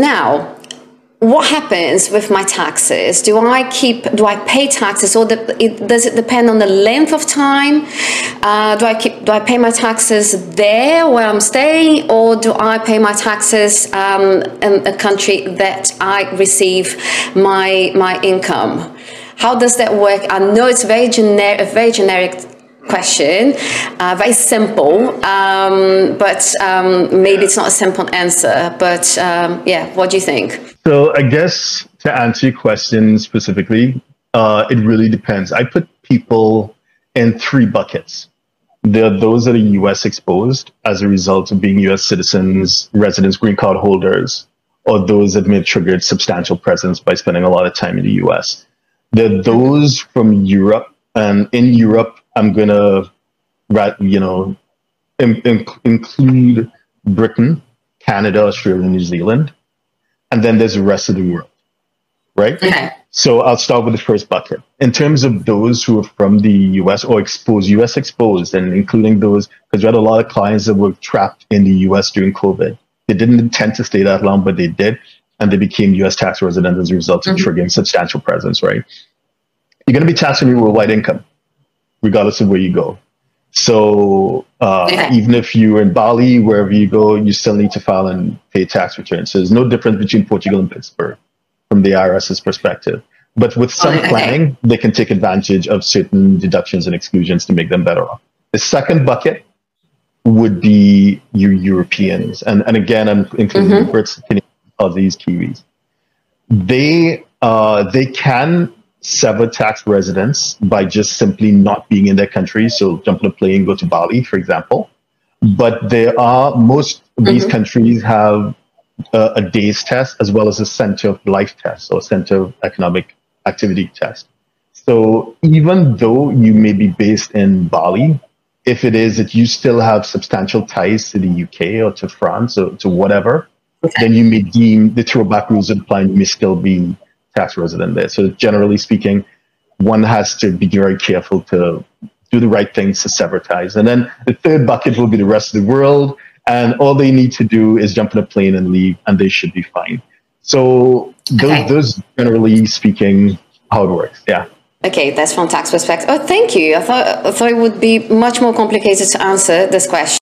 now, what happens with my taxes? Do I keep? Do I pay taxes, or the, it, does it depend on the length of time? Uh, do I keep? Do I pay my taxes there where I'm staying, or do I pay my taxes um, in a country that I receive my my income? How does that work? I know it's very generic, very generic question, uh, very simple, um, but um, maybe it's not a simple answer. But um, yeah, what do you think? So I guess to answer your question specifically, uh, it really depends. I put people in three buckets. There are those that are US exposed as a result of being US citizens, residents, green card holders, or those that may have triggered substantial presence by spending a lot of time in the US. There are those from Europe, and in Europe, I'm gonna, you know, in, in, include Britain, Canada, Australia, New Zealand and then there's the rest of the world, right? Okay. So I'll start with the first bucket. In terms of those who are from the US or exposed, US exposed, and including those, because we had a lot of clients that were trapped in the US during COVID. They didn't intend to stay that long, but they did, and they became US tax residents as a result of mm-hmm. triggering substantial presence, right? You're going to be taxed on your worldwide income, regardless of where you go. So uh, okay. even if you're in Bali, wherever you go, you still need to file and pay tax returns. So there's no difference between Portugal and Pittsburgh from the IRS's perspective. But with some okay. planning, they can take advantage of certain deductions and exclusions to make them better off. The second bucket would be your Europeans. And, and again, I'm including mm-hmm. Brits, Aussies Kiwis. They, uh, they can sever tax residents by just simply not being in their country. So jump on a plane, go to Bali, for example. But there are most of these mm-hmm. countries have a, a days test as well as a center of life test or center of economic activity test. So even though you may be based in Bali, if it is that you still have substantial ties to the UK or to France or to whatever, okay. then you may deem the throwback rules apply and you may still be tax resident there. So generally speaking, one has to be very careful to do the right things to sever ties. And then the third bucket will be the rest of the world. And all they need to do is jump in a plane and leave, and they should be fine. So those, okay. those generally speaking, how it works. Yeah. Okay, that's from tax perspective. Oh, thank you. I thought I thought it would be much more complicated to answer this question.